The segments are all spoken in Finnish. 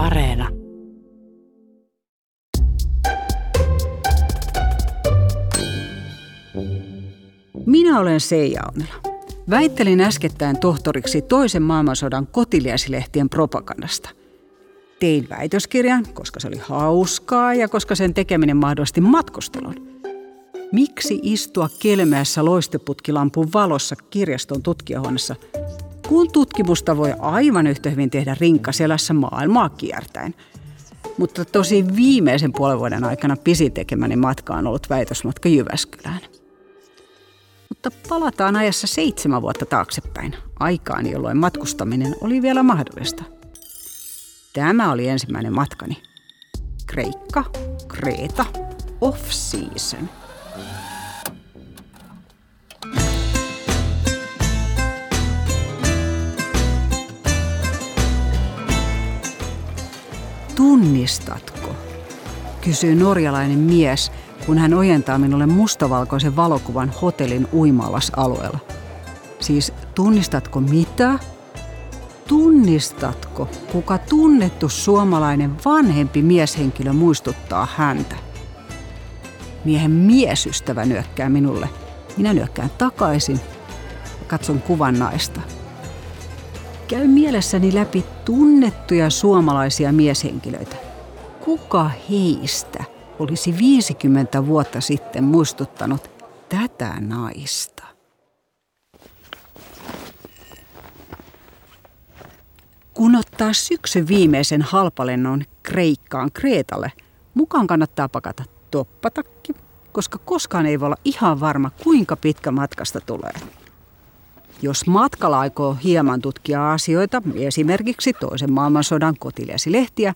Areena. Minä olen Seija Aunila. Väittelin äskettäin tohtoriksi toisen maailmansodan kotiliäsilehtien propagandasta. Tein väitöskirjan, koska se oli hauskaa ja koska sen tekeminen mahdollisti matkustelun. Miksi istua kelmeässä loisteputkilampun valossa kirjaston tutkijahuoneessa, kun tutkimusta voi aivan yhtä hyvin tehdä rinkkaselässä maailmaa kiertäen? Mutta tosi viimeisen puolen vuoden aikana pisin tekemäni matka on ollut väitösmatka Jyväskylään. Mutta palataan ajassa seitsemän vuotta taaksepäin, aikaan jolloin matkustaminen oli vielä mahdollista. Tämä oli ensimmäinen matkani. Kreikka, Kreta, off-season – Tunnistatko? kysyy norjalainen mies, kun hän ojentaa minulle mustavalkoisen valokuvan hotellin uimaalas-alueella. Siis tunnistatko mitä? Tunnistatko, kuka tunnettu suomalainen vanhempi mieshenkilö muistuttaa häntä? Miehen miesystävä nyökkää minulle. Minä nyökkään takaisin katson kuvan naista. Käy mielessäni läpi tunnettuja suomalaisia mieshenkilöitä. Kuka heistä olisi 50 vuotta sitten muistuttanut tätä naista? Kun ottaa syksyn viimeisen halpalennon Kreikkaan Kreetalle, mukaan kannattaa pakata toppatakki, koska koskaan ei voi olla ihan varma, kuinka pitkä matkasta tulee. Jos matkalla aikoo hieman tutkia asioita, esimerkiksi toisen maailmansodan kotiliäsilehtiä,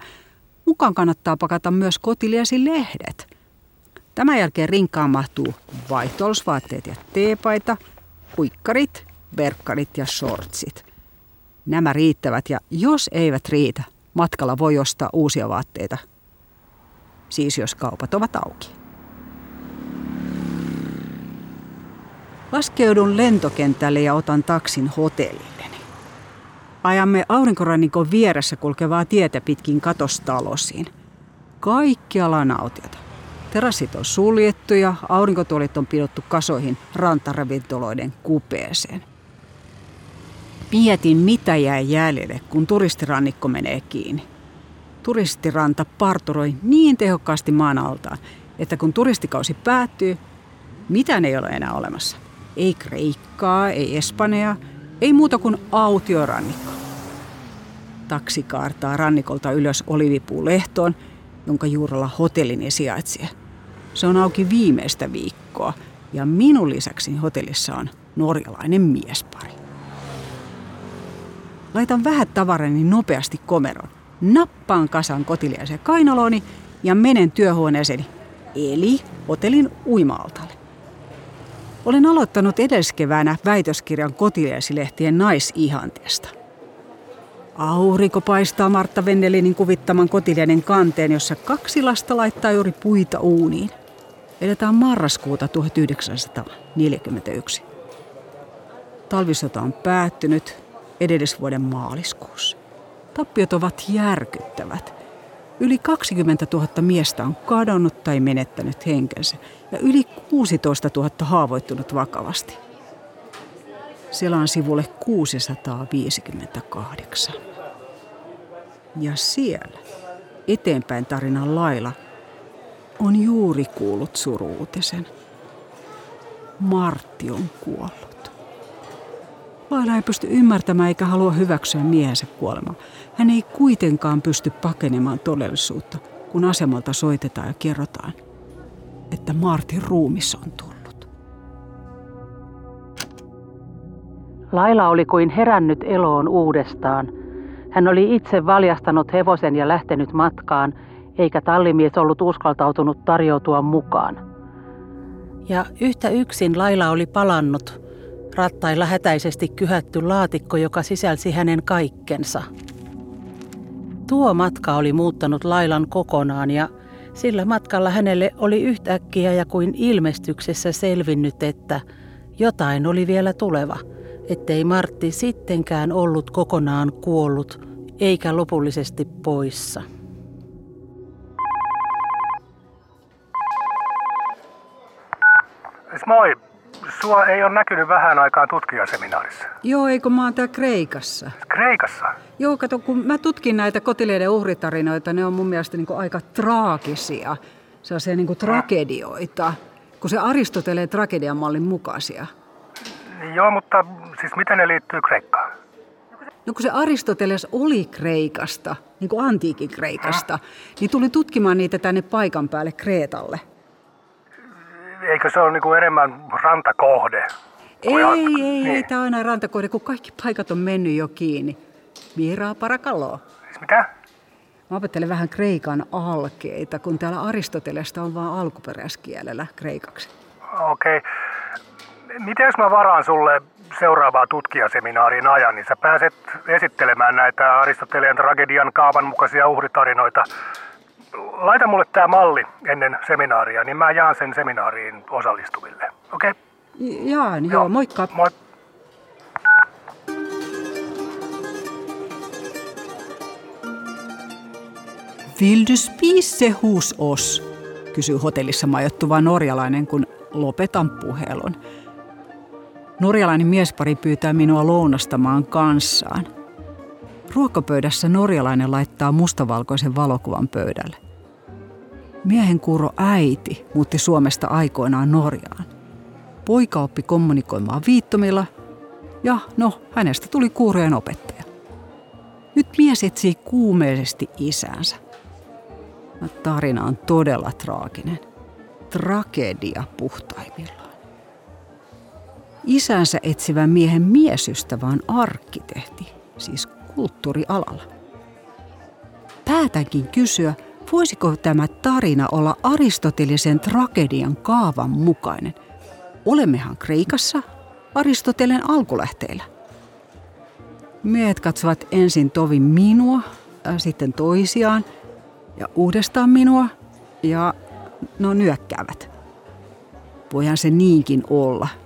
mukaan kannattaa pakata myös kotiliäsilehdet. Tämän jälkeen rinkaan mahtuu vaihtoalusvaatteet ja teepaita, huikkarit, verkkarit ja shortsit. Nämä riittävät ja jos eivät riitä, matkalla voi ostaa uusia vaatteita. Siis jos kaupat ovat auki. Laskeudun lentokentälle ja otan taksin hotellilleni. Ajamme aurinkorannikon vieressä kulkevaa tietä pitkin katostalosiin. Kaikkialla nautiota. Terassit on suljettu ja aurinkotuolit on pidottu kasoihin rantaravintoloiden kupeeseen. Mietin, mitä jäi jäljelle, kun turistirannikko menee kiinni. Turistiranta parturoi niin tehokkaasti maan altaan, että kun turistikausi päättyy, mitään ei ole enää olemassa. Ei Kreikkaa, ei Espanjaa, ei muuta kuin autiorannikko. Taksi kaartaa rannikolta ylös Olivipuu-lehtoon, jonka juurella hotellini sijaitsee. Se on auki viimeistä viikkoa ja minun lisäksi hotellissa on norjalainen miespari. Laitan vähän tavarani nopeasti komeron, nappaan kasan kotiliaisen kainaloni ja menen työhuoneeseeni, eli hotellin uimaaltalle. Olen aloittanut edelliskeväänä väitöskirjan kotiliäisilehtien naisihanteesta. Aurinko paistaa Martta Vennelinin kuvittaman kotiliainen kanteen, jossa kaksi lasta laittaa juuri puita uuniin. Eletään marraskuuta 1941. Talvisota on päättynyt edellisvuoden maaliskuussa. Tappiot ovat järkyttävät. Yli 20 000 miestä on kadonnut tai menettänyt henkensä ja yli 16 000 haavoittunut vakavasti. Siellä on sivulle 658. Ja siellä, eteenpäin tarinan lailla, on juuri kuullut suruutisen. Martti on kuollut. Laila ei pysty ymmärtämään eikä halua hyväksyä miehensä kuolemaa. Hän ei kuitenkaan pysty pakenemaan todellisuutta, kun asemalta soitetaan ja kerrotaan, että Martin ruumis on tullut. Laila oli kuin herännyt eloon uudestaan. Hän oli itse valjastanut hevosen ja lähtenyt matkaan, eikä tallimies ollut uskaltautunut tarjoutua mukaan. Ja yhtä yksin Laila oli palannut, rattailla hätäisesti kyhätty laatikko, joka sisälsi hänen kaikkensa – Tuo matka oli muuttanut Lailan kokonaan ja sillä matkalla hänelle oli yhtäkkiä ja kuin ilmestyksessä selvinnyt, että jotain oli vielä tuleva, ettei Martti sittenkään ollut kokonaan kuollut eikä lopullisesti poissa. Moi. Sua ei ole näkynyt vähän aikaan tutkijaseminaarissa. Joo, eikö mä oon täällä Kreikassa. Kreikassa? Joo, kato, kun mä tutkin näitä kotileiden uhritarinoita, ne on mun mielestä niin aika traagisia. Sellaisia niin tragedioita, kun se Aristoteleen tragedian mallin mukaisia. Joo, mutta siis miten ne liittyy Kreikkaan? No kun se Aristoteles oli Kreikasta, niin kuin antiikin Kreikasta, niin tuli tutkimaan niitä tänne paikan päälle Kreetalle. Eikö se ole niin kuin enemmän rantakohde? Ei, ei, niin. ei, tämä on aina rantakohde, kun kaikki paikat on mennyt jo kiinni. Miraa parakaloa. Siis mitä? Mä opettelen vähän kreikan alkeita, kun täällä Aristotelesta on vain alkuperäiskielellä kreikaksi. Okei. Okay. Miten jos mä varaan sulle seuraavaa tutkijaseminaarin ajan, niin sä pääset esittelemään näitä Aristoteleen tragedian kaavan mukaisia uhritarinoita. Laita mulle tämä malli ennen seminaaria, niin mä jaan sen seminaariin osallistuville. Okei? Okay? Jaan, joo, joo, moikka. Moi. Vill du spise hos oss? kysyy hotellissa majoittuva norjalainen, kun lopetan puhelun. Norjalainen miespari pyytää minua lounastamaan kanssaan. Ruokapöydässä norjalainen laittaa mustavalkoisen valokuvan pöydälle. Miehen kuuro äiti muutti Suomesta aikoinaan Norjaan. Poika oppi kommunikoimaan viittomilla ja no, hänestä tuli kuurojen opettaja. Nyt mies etsii kuumeisesti isänsä. Tarina on todella traaginen. Tragedia puhtaimmillaan. Isänsä etsivän miehen miesystävä on arkkitehti, siis kulttuurialalla. Päätänkin kysyä, voisiko tämä tarina olla aristotelisen tragedian kaavan mukainen. Olemmehan Kreikassa Aristotelen alkulähteillä. Miehet katsovat ensin tovi minua, äh, sitten toisiaan ja uudestaan minua ja no nyökkäävät. Voihan se niinkin olla –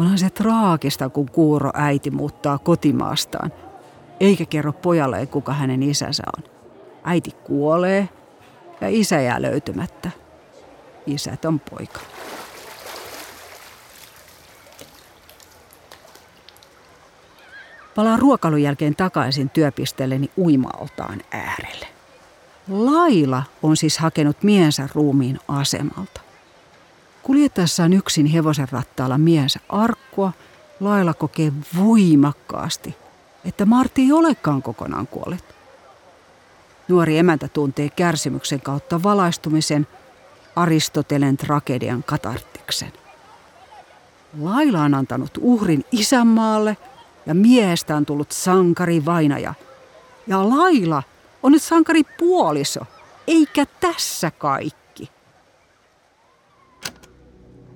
Onhan se traagista, kun kuuro äiti muuttaa kotimaastaan, eikä kerro pojalle, kuka hänen isänsä on. Äiti kuolee ja isä jää löytymättä. Isät on poika. Palaan ruokalun jälkeen takaisin työpisteelleni uimaltaan äärelle. Laila on siis hakenut miensä ruumiin asemalta. Kuljettaessaan yksin hevosen rattaalla miensä arkkua, Laila kokee voimakkaasti, että Martti ei olekaan kokonaan kuollut. Nuori emäntä tuntee kärsimyksen kautta valaistumisen Aristotelen tragedian katartiksen. Laila on antanut uhrin isänmaalle ja miehestä on tullut sankari vainaja. Ja Laila on nyt sankari puoliso, eikä tässä kaikki.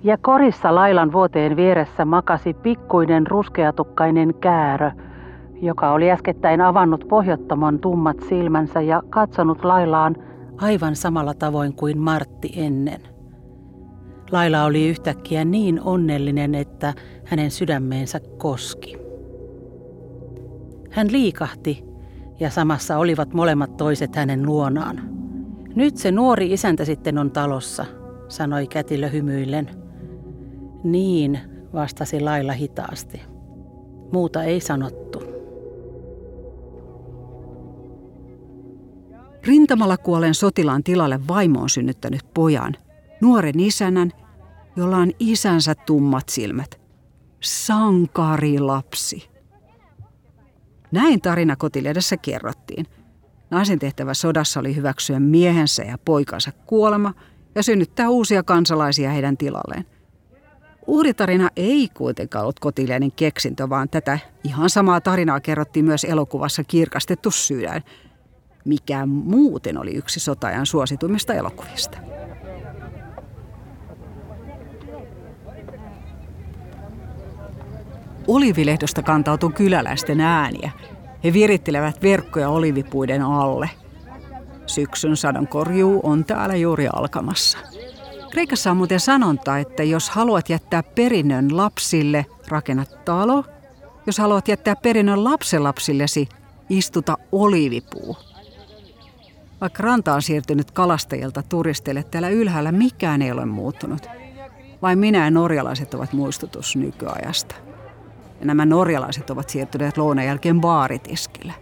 Ja korissa Lailan vuoteen vieressä makasi pikkuinen ruskeatukkainen käärö, joka oli äskettäin avannut pohjattoman tummat silmänsä ja katsonut Lailaan aivan samalla tavoin kuin Martti ennen. Laila oli yhtäkkiä niin onnellinen, että hänen sydämeensä koski. Hän liikahti ja samassa olivat molemmat toiset hänen luonaan. Nyt se nuori isäntä sitten on talossa, sanoi kätilö hymyillen. Niin, vastasi Laila hitaasti. Muuta ei sanottu. Rintamalla kuolleen sotilaan tilalle vaimo on synnyttänyt pojan, nuoren isänän, jolla on isänsä tummat silmät. Sankarilapsi. Näin tarina kotilehdessä kerrottiin. Naisen tehtävä sodassa oli hyväksyä miehensä ja poikansa kuolema ja synnyttää uusia kansalaisia heidän tilalleen. Uhritarina ei kuitenkaan ollut kotiläinen keksintö, vaan tätä ihan samaa tarinaa kerrottiin myös elokuvassa Kirkastettu sydän, mikä muuten oli yksi sotajan suosituimmista elokuvista. Olivilehdosta kantautuu kyläläisten ääniä. He virittelevät verkkoja olivipuiden alle. Syksyn sadonkorjuu on täällä juuri alkamassa. Kreikassa on muuten sanonta, että jos haluat jättää perinnön lapsille, rakenna talo. Jos haluat jättää perinnön lapsenlapsillesi, istuta olivipuu. Vaikka ranta on siirtynyt kalastajilta turisteille, täällä ylhäällä mikään ei ole muuttunut. Vain minä ja norjalaiset ovat muistutus nykyajasta. Ja nämä norjalaiset ovat siirtyneet lounan jälkeen baaritiskille.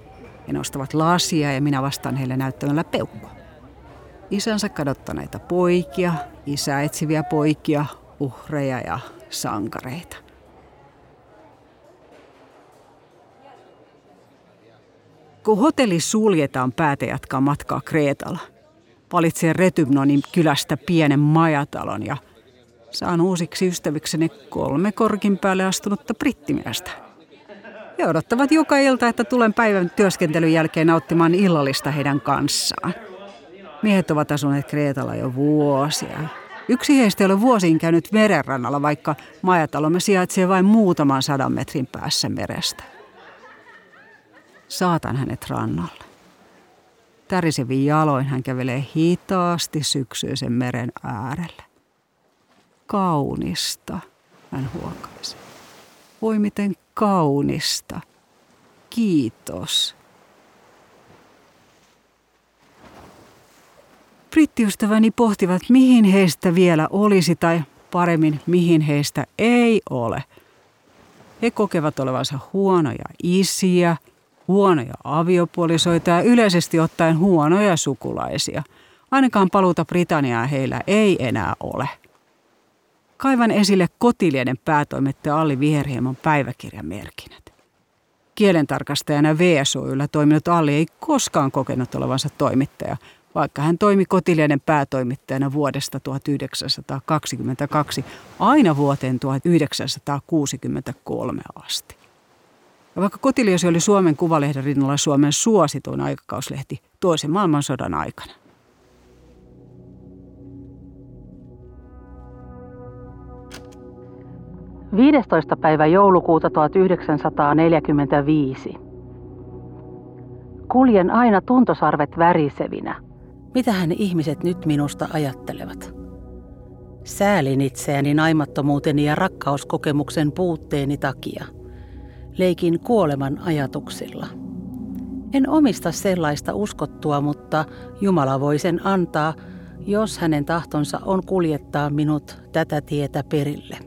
He nostavat lasia ja minä vastaan heille näyttämällä peukkua. Isänsä kadottaneita poikia, isä etsiviä poikia, uhreja ja sankareita. Kun hotelli suljetaan, päätä jatkaa matkaa Kreetalla. Valitsee Retymnonin kylästä pienen majatalon ja saan uusiksi ystävikseni kolme korkin päälle astunutta brittimiestä. He odottavat joka ilta, että tulen päivän työskentelyn jälkeen nauttimaan illallista heidän kanssaan. Miehet ovat asuneet Kreetalla jo vuosia. Yksi heistä ei ole vuosiin käynyt merenrannalla, vaikka majatalomme sijaitsee vain muutaman sadan metrin päässä merestä. Saatan hänet rannalle. Tärisevin jaloin hän kävelee hitaasti syksyisen meren äärelle. Kaunista, hän huokaisi. Voi miten kaunista. Kiitos. Brittiystäväni pohtivat, mihin heistä vielä olisi tai paremmin, mihin heistä ei ole. He kokevat olevansa huonoja isiä, huonoja aviopuolisoita ja yleisesti ottaen huonoja sukulaisia. Ainakaan paluuta Britanniaa heillä ei enää ole. Kaivan esille kotilieden päätoimittaja Alli Viherhieman päiväkirjan merkinnät. Kielentarkastajana VSOYllä toiminut Alli ei koskaan kokenut olevansa toimittaja, vaikka hän toimi kotilieden päätoimittajana vuodesta 1922 aina vuoteen 1963 asti. Ja vaikka Kotiliesi oli Suomen Kuvalehden rinnalla Suomen suosituin aikakauslehti toisen maailmansodan aikana. Viidestoista päivä joulukuuta 1945. Kuljen aina tuntosarvet värisevinä. Mitähän ihmiset nyt minusta ajattelevat? Säälin itseäni naimattomuuteni ja rakkauskokemuksen puutteeni takia – leikin kuoleman ajatuksilla. En omista sellaista uskottua, mutta Jumala voi sen antaa, jos hänen tahtonsa on kuljettaa minut tätä tietä perille.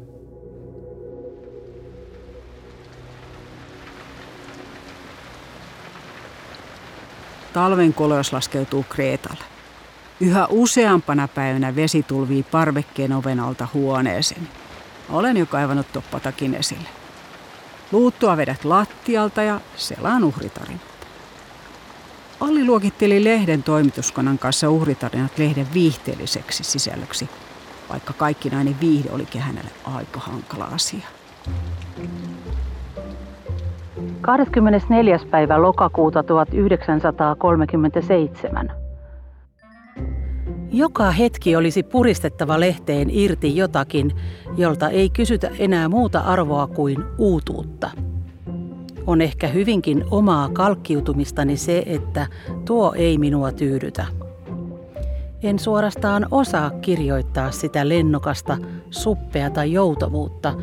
Talven koleus laskeutuu Kreetalle. Yhä useampana päivänä vesi tulvii parvekkeen oven alta huoneeseen. Olen jo kaivannut toppatakin esille. Luuttua vedät lattialta ja selaan uhritarinat. Alli luokitteli lehden toimituskonnan kanssa uhritarinat lehden viihteelliseksi sisällöksi, vaikka kaikkinainen viihde olikin hänelle aika hankala asia. 24. päivä lokakuuta 1937. Joka hetki olisi puristettava lehteen irti jotakin, jolta ei kysytä enää muuta arvoa kuin uutuutta. On ehkä hyvinkin omaa kalkkiutumistani se, että tuo ei minua tyydytä. En suorastaan osaa kirjoittaa sitä lennokasta, suppeata joutuvuutta,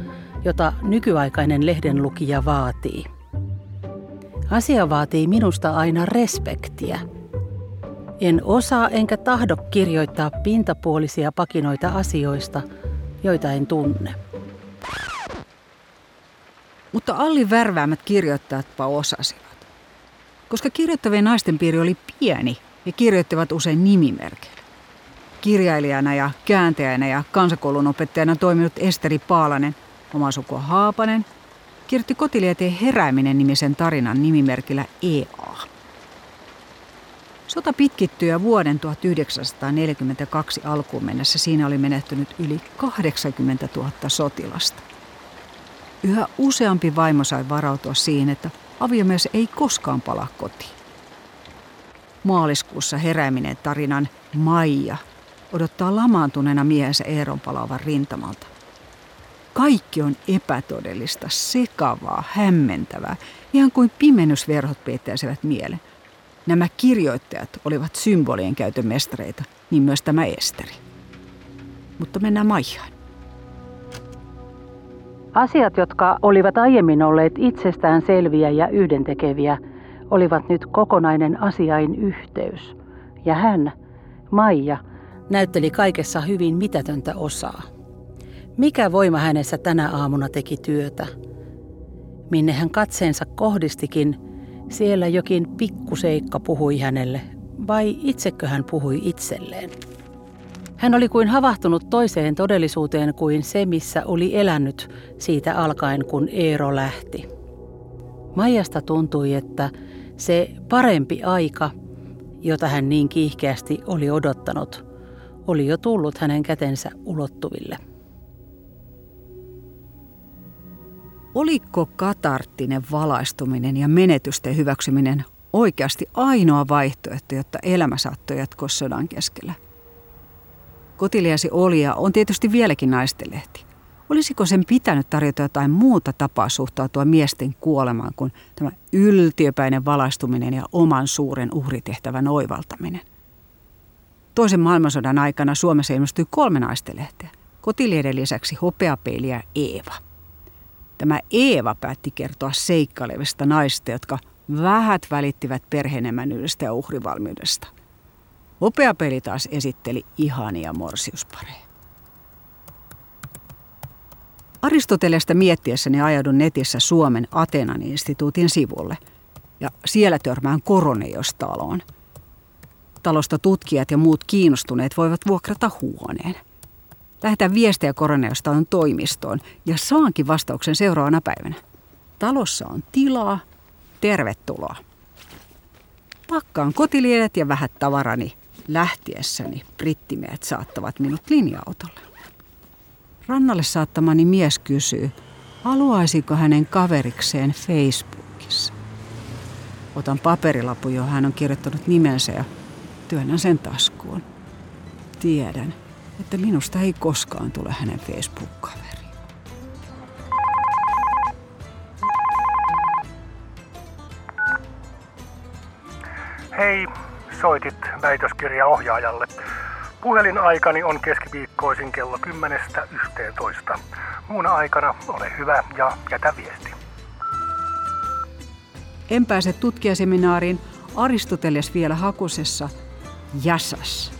jota nykyaikainen lehdenlukija vaatii. Asia vaatii minusta aina respektiä – en osaa enkä tahdo kirjoittaa pintapuolisia pakinoita asioista, joita en tunne. Mutta Allin värväämät kirjoittajatpa osasivat. Koska kirjoittavien naisten piiri oli pieni, he kirjoittivat usein nimimerkeillä. Kirjailijana ja kääntäjänä ja kansakoulun opettajana toiminut Esteri Paalanen, oma sukua Haapanen, kirjoitti kotilieteen herääminen nimisen tarinan nimimerkillä EA. Sota pitkittyi ja vuoden 1942 alkuun mennessä siinä oli menehtynyt yli 80 000 sotilasta. Yhä useampi vaimo sai varautua siihen, että aviomies ei koskaan palaa kotiin. Maaliskuussa herääminen tarinan Maija odottaa lamaantuneena miehensä Eeron palaavan rintamalta. Kaikki on epätodellista, sekavaa, hämmentävää, ihan kuin pimennysverhot peittäisivät mielen – Nämä kirjoittajat olivat symbolien käytön mestareita, niin myös tämä Esteri. Mutta mennään Maijaan. Asiat, jotka olivat aiemmin olleet itsestään selviä ja yhdentekeviä, olivat nyt kokonainen asiain yhteys. Ja hän, Maija, näytteli kaikessa hyvin mitätöntä osaa. Mikä voima hänessä tänä aamuna teki työtä? Minne hän katseensa kohdistikin, siellä jokin pikkuseikka puhui hänelle, vai itsekö hän puhui itselleen? Hän oli kuin havahtunut toiseen todellisuuteen kuin se, missä oli elänyt siitä alkaen, kun Eero lähti. Maijasta tuntui, että se parempi aika, jota hän niin kiihkeästi oli odottanut, oli jo tullut hänen kätensä ulottuville. Oliko katarttinen valaistuminen ja menetysten hyväksyminen oikeasti ainoa vaihtoehto, jotta elämä saattoi jatkoa sodan keskellä? Kotiliasi oli ja on tietysti vieläkin naistenlehti. Olisiko sen pitänyt tarjota jotain muuta tapaa suhtautua miesten kuolemaan kuin tämä yltiöpäinen valaistuminen ja oman suuren uhritehtävän oivaltaminen? Toisen maailmansodan aikana Suomessa ilmestyi kolme naistenlehteä. Kotilieden lisäksi hopeapeili ja Eeva. Tämä Eeva päätti kertoa seikkailevista naista, jotka vähät välittivät perheenemännyydestä ja uhrivalmiudesta. Hopeapeli taas esitteli ihania morsiuspareja. Aristotelesta miettiessäni ajaudun netissä Suomen Atenan instituutin sivulle ja siellä törmään Koroneios-taloon. Talosta tutkijat ja muut kiinnostuneet voivat vuokrata huoneen. Lähetän viestejä Koroneostalon toimistoon ja saankin vastauksen seuraavana päivänä. Talossa on tilaa. Tervetuloa. Pakkaan kotiliedet ja vähät tavarani. Lähtiessäni brittimiehet saattavat minut linja-autolle. Rannalle saattamani mies kysyy, haluaisiko hänen kaverikseen Facebookissa. Otan paperilapun, johon hän on kirjoittanut nimensä ja työnnän sen taskuun. Tiedän, että minusta ei koskaan tule hänen Facebook-kaveri. Hei, soitit väitöskirjaohjaajalle. Puhelinaikani on keskiviikkoisin kello 10.11. Muuna aikana ole hyvä ja jätä viesti. En pääse tutkijaseminaariin Aristoteles vielä hakusessa. Jasas.